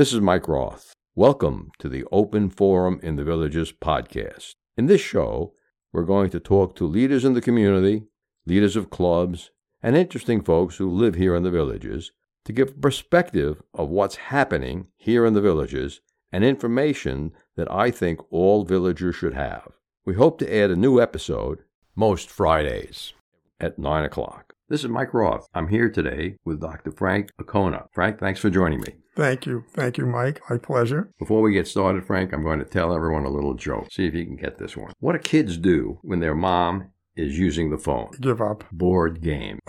This is Mike Roth. Welcome to the Open Forum in the Villages podcast. In this show, we're going to talk to leaders in the community, leaders of clubs, and interesting folks who live here in the villages to give perspective of what's happening here in the villages and information that I think all villagers should have. We hope to add a new episode most Fridays at 9 o'clock. This is Mike Roth. I'm here today with Dr. Frank Ancona. Frank, thanks for joining me. Thank you. Thank you, Mike. My pleasure. Before we get started, Frank, I'm going to tell everyone a little joke. See if you can get this one. What do kids do when their mom is using the phone? Give up. Board game.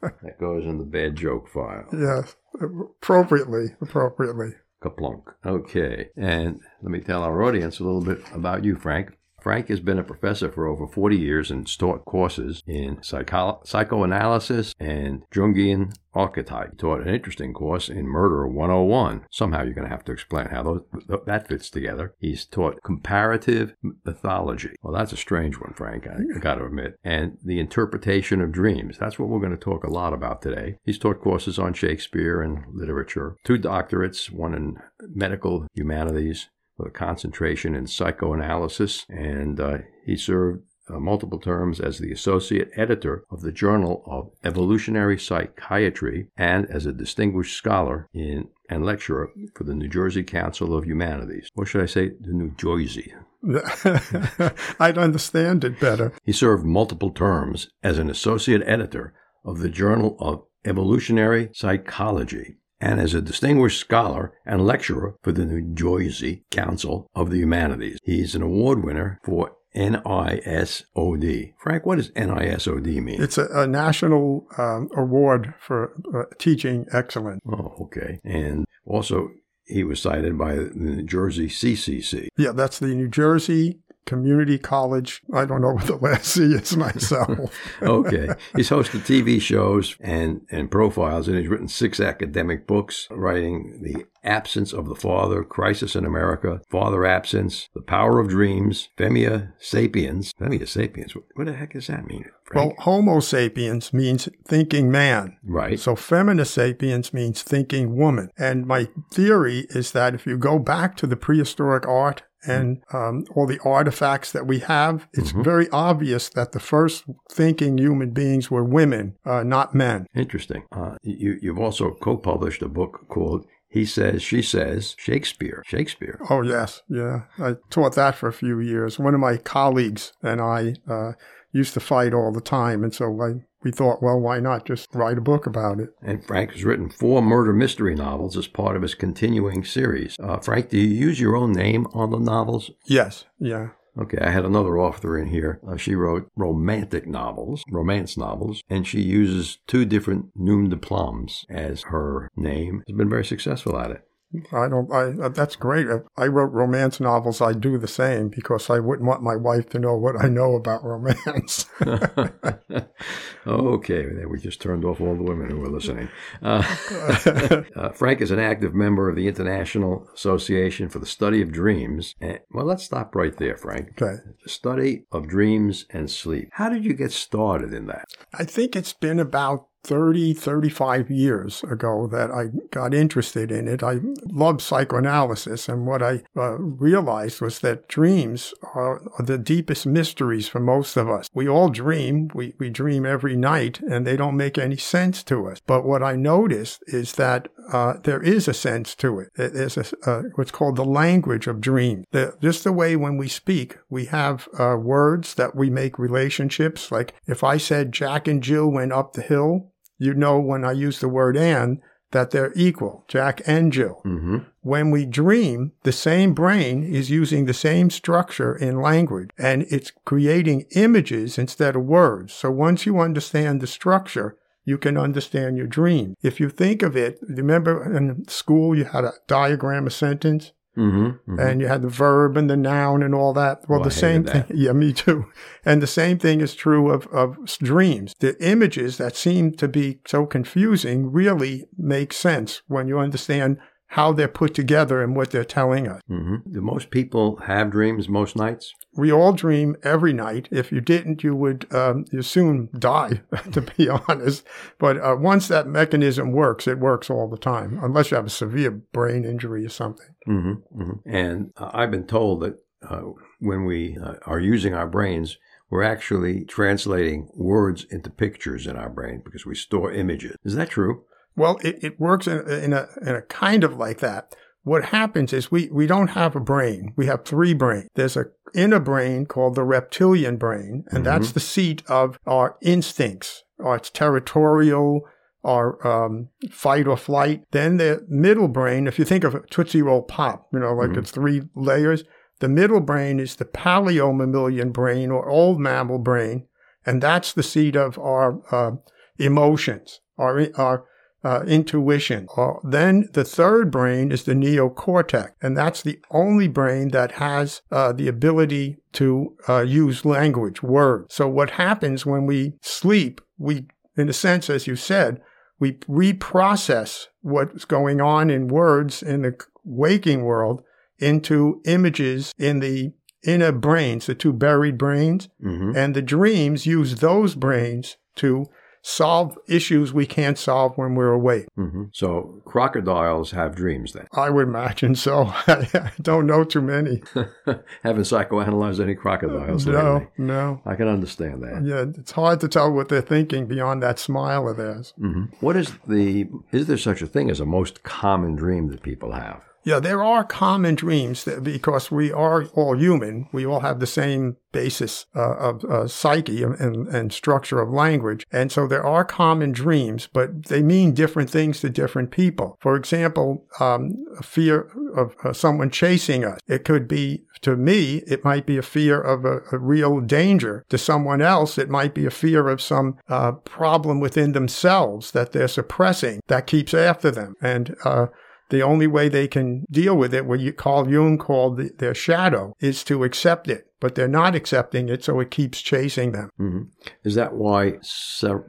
Oh, That goes in the bad joke file. yes. Appropriately. Appropriately. Kaplunk. Okay. And let me tell our audience a little bit about you, Frank. Frank has been a professor for over 40 years and taught courses in psycho- psychoanalysis and Jungian archetype. He taught an interesting course in Murder 101. Somehow you're going to have to explain how those, th- that fits together. He's taught comparative mythology. Well, that's a strange one, Frank, I, I got to admit. And the interpretation of dreams. That's what we're going to talk a lot about today. He's taught courses on Shakespeare and literature, two doctorates, one in medical humanities with a concentration in psychoanalysis, and uh, he served uh, multiple terms as the associate editor of the Journal of Evolutionary Psychiatry and as a distinguished scholar in and lecturer for the New Jersey Council of Humanities. Or should I say, the New Jersey? I'd understand it better. He served multiple terms as an associate editor of the Journal of Evolutionary Psychology and as a distinguished scholar and lecturer for the New Jersey Council of the Humanities. He's an award winner for NISOD. Frank, what does NISOD mean? It's a, a national um, award for uh, teaching excellence. Oh, okay. And also, he was cited by the New Jersey CCC. Yeah, that's the New Jersey Community College. I don't know what the last C is myself. okay. He's hosted TV shows and, and profiles, and he's written six academic books, writing The Absence of the Father, Crisis in America, Father Absence, The Power of Dreams, Femina Sapiens. Femina Sapiens, what, what the heck does that mean? well, Homo sapiens means thinking man. right. So femina sapiens means thinking woman. And my theory is that if you go back to the prehistoric art and um, all the artifacts that we have, it's very obvious that the first thinking human beings were women, uh, not men. Interesting. Uh, you, you've also co published a book called He Says, She Says Shakespeare. Shakespeare. Oh, yes. Yeah. I taught that for a few years. One of my colleagues and I uh, used to fight all the time. And so I, we thought, well, why not just write a book about it? And Frank has written four murder mystery novels as part of his continuing series. Uh, Frank, do you use your own name on the novels? Yes. Yeah. Okay, I had another author in here. Uh, she wrote romantic novels, romance novels, and she uses two different nom de plums as her name. Has been very successful at it. I don't. I uh, that's great. If I wrote romance novels. I do the same because I wouldn't want my wife to know what I know about romance. okay, we just turned off all the women who were listening. Uh, uh, Frank is an active member of the International Association for the Study of Dreams. And, well, let's stop right there, Frank. okay. The study of dreams and sleep. How did you get started in that? I think it's been about 30, 35 years ago that I got interested in it. I love psychoanalysis, and what I uh, realized was that dreams are, are the deepest mysteries for most of us. We all dream, we, we dream every night, and they don't make any sense to us. But what I noticed is that uh, there is a sense to it. It is a, uh, what's called the language of dreams. The, just the way when we speak, we have uh, words that we make relationships. Like if I said Jack and Jill went up the hill, you know when I use the word and that they're equal, Jack and Jill. Mm-hmm. When we dream, the same brain is using the same structure in language and it's creating images instead of words. So once you understand the structure, you can understand your dream. If you think of it, remember in school you had a diagram a sentence? Mm-hmm. and you had the verb and the noun and all that. Well, Oh, the same thing. Yeah, me too. And the same thing is true of, of dreams. The images that seem to be so confusing really make sense when you understand how they're put together and what they're telling us. Mm-hmm. Do most people have dreams most nights? We all dream every night. If you didn't, you would um, you soon die, to be honest. But uh, once that mechanism works, it works all the time, unless you have a severe brain injury or something. Mm-hmm. Mm-hmm. And uh, I've been told that uh, when we uh, are using our brains, we're actually translating words into pictures in our brain because we store images. Is that true? Well, it, it works in, in, a, in a kind of like that. What happens is we, we don't have a brain. We have three brains. There's a inner brain called the reptilian brain, and mm-hmm. that's the seat of our instincts, our territorial, our um, fight or flight. Then the middle brain, if you think of a Tootsie Roll Pop, you know, like mm-hmm. it's three layers. The middle brain is the paleomammalian brain or old mammal brain, and that's the seat of our uh, emotions, our, our uh, intuition. Uh, then the third brain is the neocortex, and that's the only brain that has uh, the ability to uh, use language, words. So what happens when we sleep, we, in a sense, as you said, we reprocess what's going on in words in the waking world into images in the inner brains, the two buried brains, mm-hmm. and the dreams use those brains to solve issues we can't solve when we're awake. Mm-hmm. So crocodiles have dreams then? I would imagine so. I don't know too many. Haven't psychoanalyzed any crocodiles No, lately. no. I can understand that. Yeah, it's hard to tell what they're thinking beyond that smile of theirs. Mm-hmm. What is the, is there such a thing as a most common dream that people have? Yeah, there are common dreams that, because we are all human. We all have the same basis uh, of uh, psyche and, and, structure of language. And so there are common dreams, but they mean different things to different people. For example, um, a fear of uh, someone chasing us. It could be, to me, it might be a fear of a, a real danger. To someone else, it might be a fear of some uh, problem within themselves that they're suppressing that keeps after them. And, uh, the only way they can deal with it, what you, Carl Jung called the, their shadow, is to accept it. But they're not accepting it, so it keeps chasing them. Mm-hmm. Is that why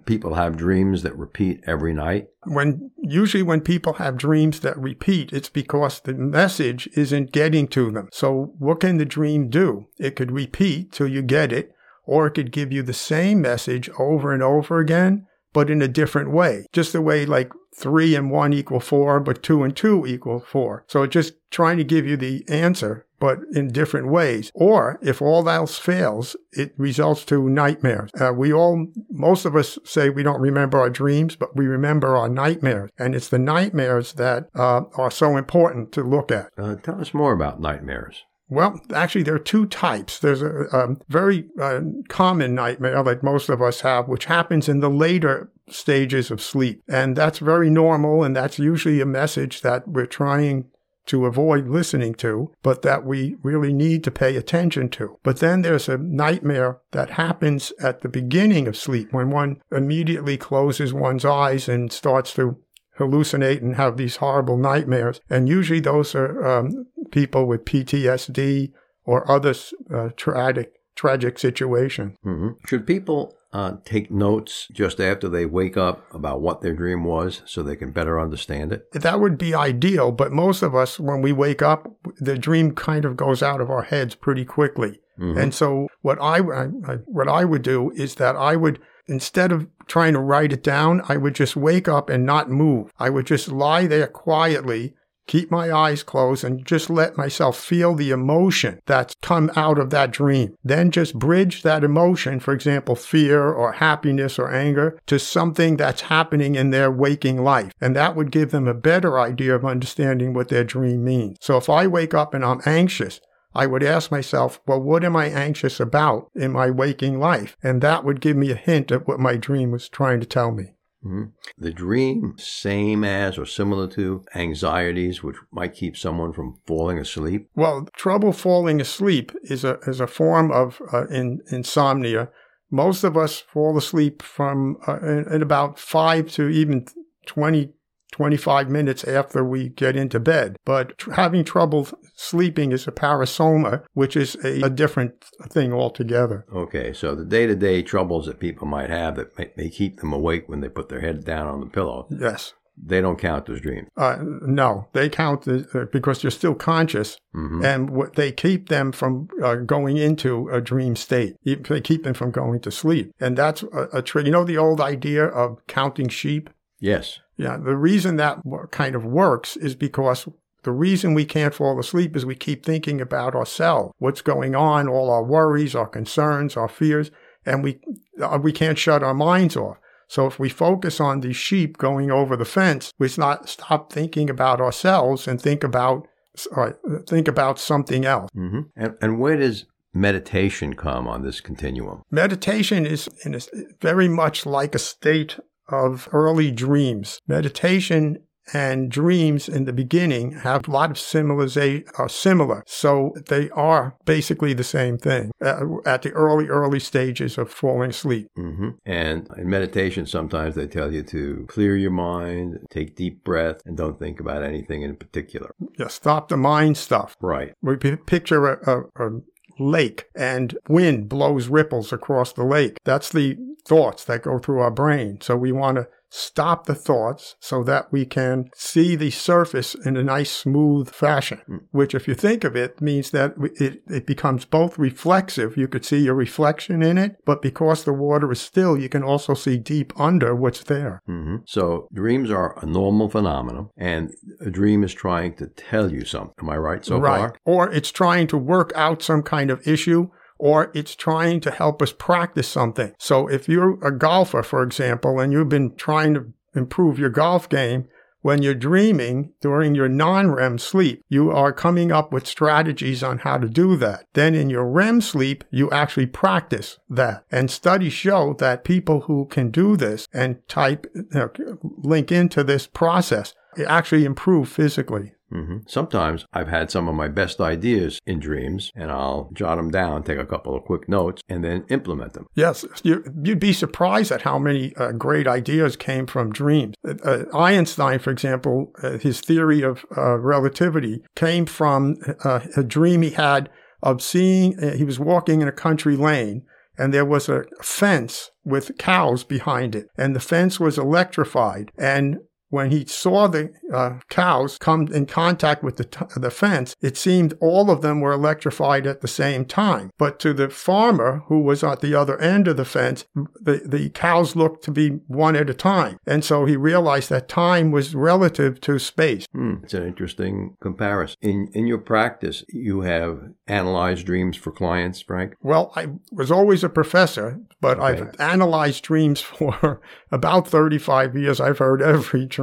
people have dreams that repeat every night? When usually when people have dreams that repeat, it's because the message isn't getting to them. So what can the dream do? It could repeat till you get it, or it could give you the same message over and over again, but in a different way. Just the way like three and one equal four, but two and two equal four. So just trying to give you the answer, but in different ways. Or if all else fails, it results to nightmares. Uh, we all, most of us say we don't remember our dreams, but we remember our nightmares. And it's the nightmares that uh, are so important to look at. Uh, tell us more about nightmares. Well, actually, there are two types. There's a, a very uh, common nightmare that most of us have, which happens in the later stages of sleep. And that's very normal. And that's usually a message that we're trying to avoid listening to, but that we really need to pay attention to. But then there's a nightmare that happens at the beginning of sleep when one immediately closes one's eyes and starts to hallucinate and have these horrible nightmares. And usually those are um, people with PTSD or other uh, tragic tragic situations. Mm-hmm. Should people uh, take notes just after they wake up about what their dream was so they can better understand it? That would be ideal, but most of us, when we wake up, the dream kind of goes out of our heads pretty quickly. Mm-hmm. And so, what I, I, what I would do is that I would instead of trying to write it down, I would just wake up and not move. I would just lie there quietly, keep my eyes closed, and just let myself feel the emotion that's come out of that dream. Then just bridge that emotion, for example, fear or happiness or anger, to something that's happening in their waking life. And that would give them a better idea of understanding what their dream means. So if I wake up and I'm anxious, I would ask myself, well, what am I anxious about in my waking life? And that would give me a hint at what my dream was trying to tell me. Mm-hmm. The dream, same as or similar to anxieties, which might keep someone from falling asleep? Well, trouble falling asleep is a, is a form of uh, in, insomnia. Most of us fall asleep from uh, in, in about five to even 20 25 minutes after we get into bed. But tr- having trouble sleeping is a parasomnia, which is a, a different thing altogether. Okay, so the day to day troubles that people might have that may, may, keep them awake when they put their head down on the pillow. Yes. they don't count as dreams. Uh, no, they count as, uh, because you're still conscious, Mhm. and what they keep them from uh, going into a dream state. They keep them from going to sleep, and that's a, a trick. You know the old idea of counting sheep. Yes. Yeah, the reason that kind of works is because the reason we can't fall asleep is we keep thinking about ourselves, what's going on, all our worries, our concerns, our fears, and we uh, we can't shut our minds off. So if we focus on the sheep going over the fence, we not stop thinking about ourselves and think about uh, think about something else. hmm And, and where does meditation come on this continuum? Meditation is in a, very much like a state of early dreams. Meditation and dreams in the beginning have a lot of similariza- are similar. So they are basically the same thing uh, at the early, early stages of falling asleep. hmm And in meditation, sometimes they tell you to clear your mind, take deep breath, and don't think about anything in particular. Yeah, stop the mind stuff. Right. We picture a, a, a lake and wind blows ripples across the lake. That's the thoughts that go through our brain. So we want to stop the thoughts so that we can see the surface in a nice smooth fashion, which if you think of it means that it, it becomes both reflexive. You could see your reflection in it, but because the water is still, you can also see deep under what's there. hmm So dreams are a normal phenomenon, and a dream is trying to tell you something. Am I right so right. far? Or it's trying to work out some kind of issue, or it's trying to help us practice something. So if you're a golfer, for example, and you've been trying to improve your golf game, when you're dreaming during your non-REM sleep, you are coming up with strategies on how to do that. Then in your REM sleep, you actually practice that. And studies show that people who can do this and type, you know, link into this process, actually improve physically. Hmm Sometimes I've had some of my best ideas in dreams, and I'll jot them down, take a couple of quick notes, and then implement them. Yes, you, you'd be surprised at how many uh, great ideas came from dreams. Uh, Einstein, for example, uh, his theory of uh, relativity came from uh, a dream he had of seeing, uh, he was walking in a country lane and there was a fence with cows behind it and the fence was electrified and when he saw the uh, cows come in contact with the, t- the fence, it seemed all of them were electrified at the same time. But to the farmer who was at the other end of the fence, the, the cows looked to be one at a time. And so he realized that time was relative to space. Hmm, it's an interesting comparison. In in your practice, you have analyzed dreams for clients, Frank. Well, I was always a professor, but Okay. I've analyzed dreams for about 35 years. I've heard every dream,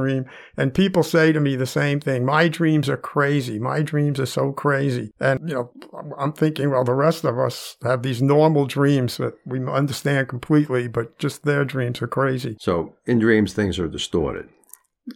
and people say to me the same thing. My dreams are crazy. My dreams are so crazy. And, you know, I'm thinking, well, the rest of us have these normal dreams that we understand completely, but just their dreams are crazy. So in dreams, things are distorted.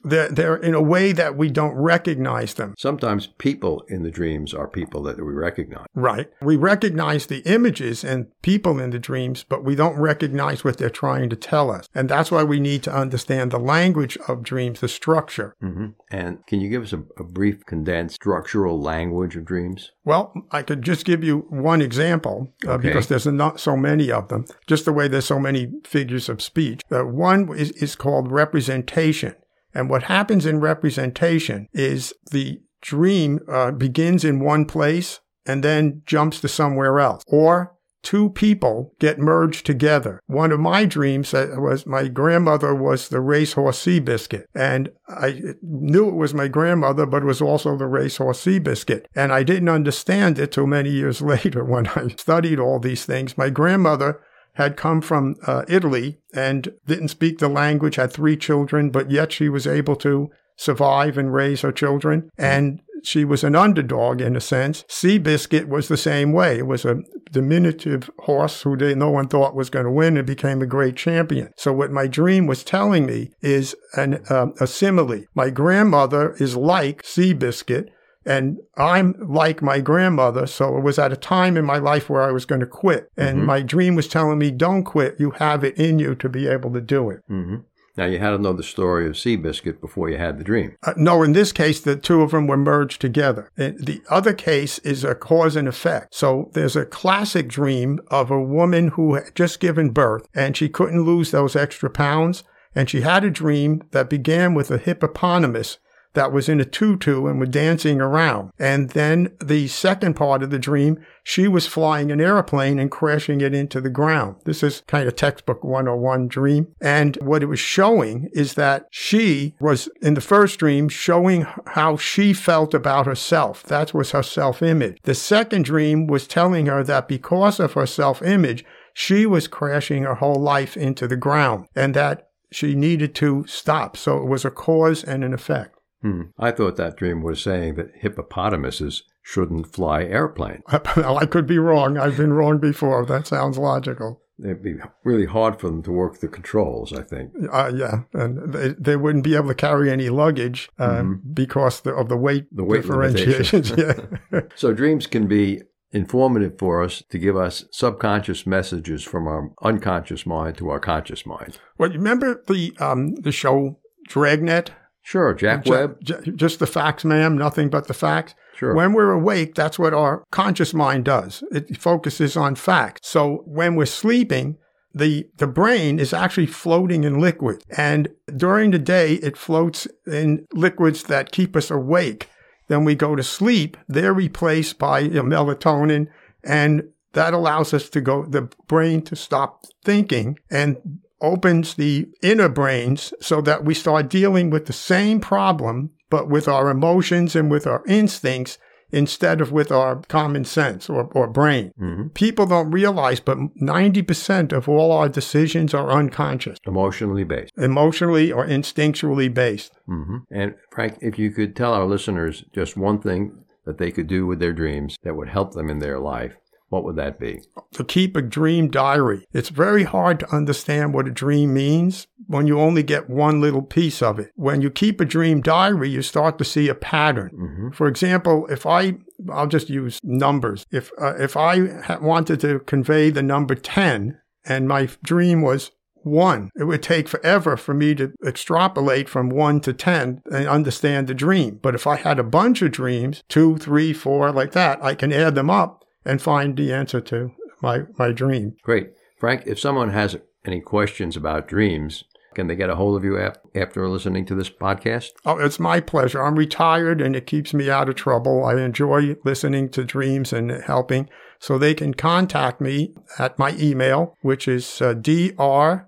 They're, they're in a way that we don't recognize them. Sometimes people in the dreams are people that we recognize. Right. We recognize the images and people in the dreams, but we don't recognize what they're trying to tell us. And that's why we need to understand the language of dreams, the structure. hmm And can you give us a, a brief, condensed structural language of dreams? Well, I could just give you one example uh, Okay. because there's not so many of them, just the way there's so many figures of speech. Uh, one is, is called representation. And what happens in representation is the dream uh, begins in one place and then jumps to somewhere else. Or two people get merged together. One of my dreams uh, was my grandmother was the racehorse Seabiscuit. And I knew it was my grandmother, but it was also the racehorse Seabiscuit. And I didn't understand it till many years later when I studied all these things. My grandmother had come from uh, Italy and didn't speak the language, had three children, but yet she was able to survive and raise her children. And she was an underdog in a sense. Seabiscuit was the same way. It was a diminutive horse who they, no one thought was going to win and became a great champion. So what my dream was telling me is an, um, a simile. My grandmother is like Seabiscuit. And I'm like my grandmother, so it was at a time in my life where I was going to quit. And Mhm. my dream was telling me, don't quit. You have it in you to be able to do it. Mm-hmm. Now, you had to know the story of Seabiscuit before you had the dream. Uh, no, in this case, the two of them were merged together. And the other case is a cause and effect. So there's a classic dream of a woman who had just given birth and she couldn't lose those extra pounds. And she had a dream that began with a hippopotamus that was in a tutu and was dancing around. And then the second part of the dream, she was flying an airplane and crashing it into the ground. This is kind of textbook 101 dream. And what it was showing is that she was in the first dream showing how she felt about herself. That was her self image. The second dream was telling her that because of her self image, she was crashing her whole life into the ground and that she needed to stop. So it was a cause and an effect. Hmm. I thought that dream was saying that hippopotamuses shouldn't fly airplanes. well, I could be wrong. I've been wrong before. That sounds logical. It'd be really hard for them to work the controls, I think. Uh, yeah, and they, they wouldn't be able to carry any luggage uh, mm-hmm. because the, of the weight, the weight differentiations. yeah. so dreams can be informative for us to give us subconscious messages from our unconscious mind to our conscious mind. Well, you remember the um, the show Dragnet? Sure, Jack Webb. just the facts, ma'am, nothing but the facts. Sure. When we're awake, that's what our conscious mind does. It focuses on facts. So when we're sleeping, the, the brain is actually floating in liquid. And during the day, it floats in liquids that keep us awake. Then we go to sleep. They're replaced by you know, melatonin and that allows us to go, the brain to stop thinking and opens the inner brains so that we start dealing with the same problem, but with our emotions and with our instincts instead of with our common sense or, or brain. Mm-hmm. People don't realize, but 90% of all our decisions are unconscious. Emotionally based. Emotionally or instinctually based. Mm-hmm. And Frank, if you could tell our listeners just one thing that they could do with their dreams that would help them in their life, what would that be? To keep a dream diary. It's very hard to understand what a dream means when you only get one little piece of it. When you keep a dream diary, you start to see a pattern. Mm-hmm. For example, if I I'll just use numbers. If uh, if I ha- wanted to convey the number 10 and my dream was one. It would take forever for me to extrapolate from one to 10 and understand the dream. But if I had a bunch of dreams, two, three, four, like that, I can add them up and find the answer to my, my dream. Great. Frank, if someone has any questions about dreams, can they get a hold of you after listening to this podcast? Oh, it's my pleasure. I'm retired and it keeps me out of trouble. I enjoy listening to dreams and helping. So they can contact me at my email, which is uh, drfranka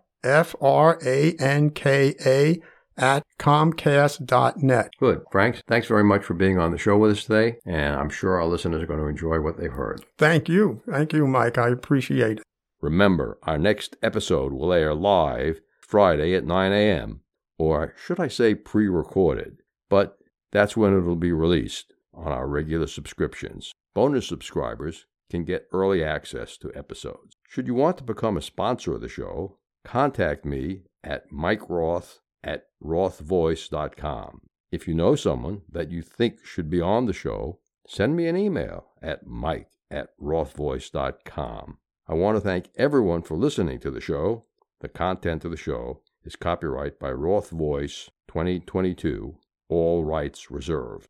at comcast.net. Good. Frank, thanks very much for being on the show with us today, and I'm sure our listeners are going to enjoy what they've heard. Thank you. Thank you, Mike. I appreciate it. Remember, our next episode will air live Friday at 9 a.m., or should I say pre recorded, but that's when it'll be released on our regular subscriptions. Bonus subscribers can get early access to episodes. Should you want to become a sponsor of the show, contact me at Mike Roth at rothvoice.com. If you know someone that you think should be on the show, send me an email at mike at rothvoice.com. I want to thank everyone for listening to the show. The content of the show is copyright by Roth Voice 2022, all rights reserved.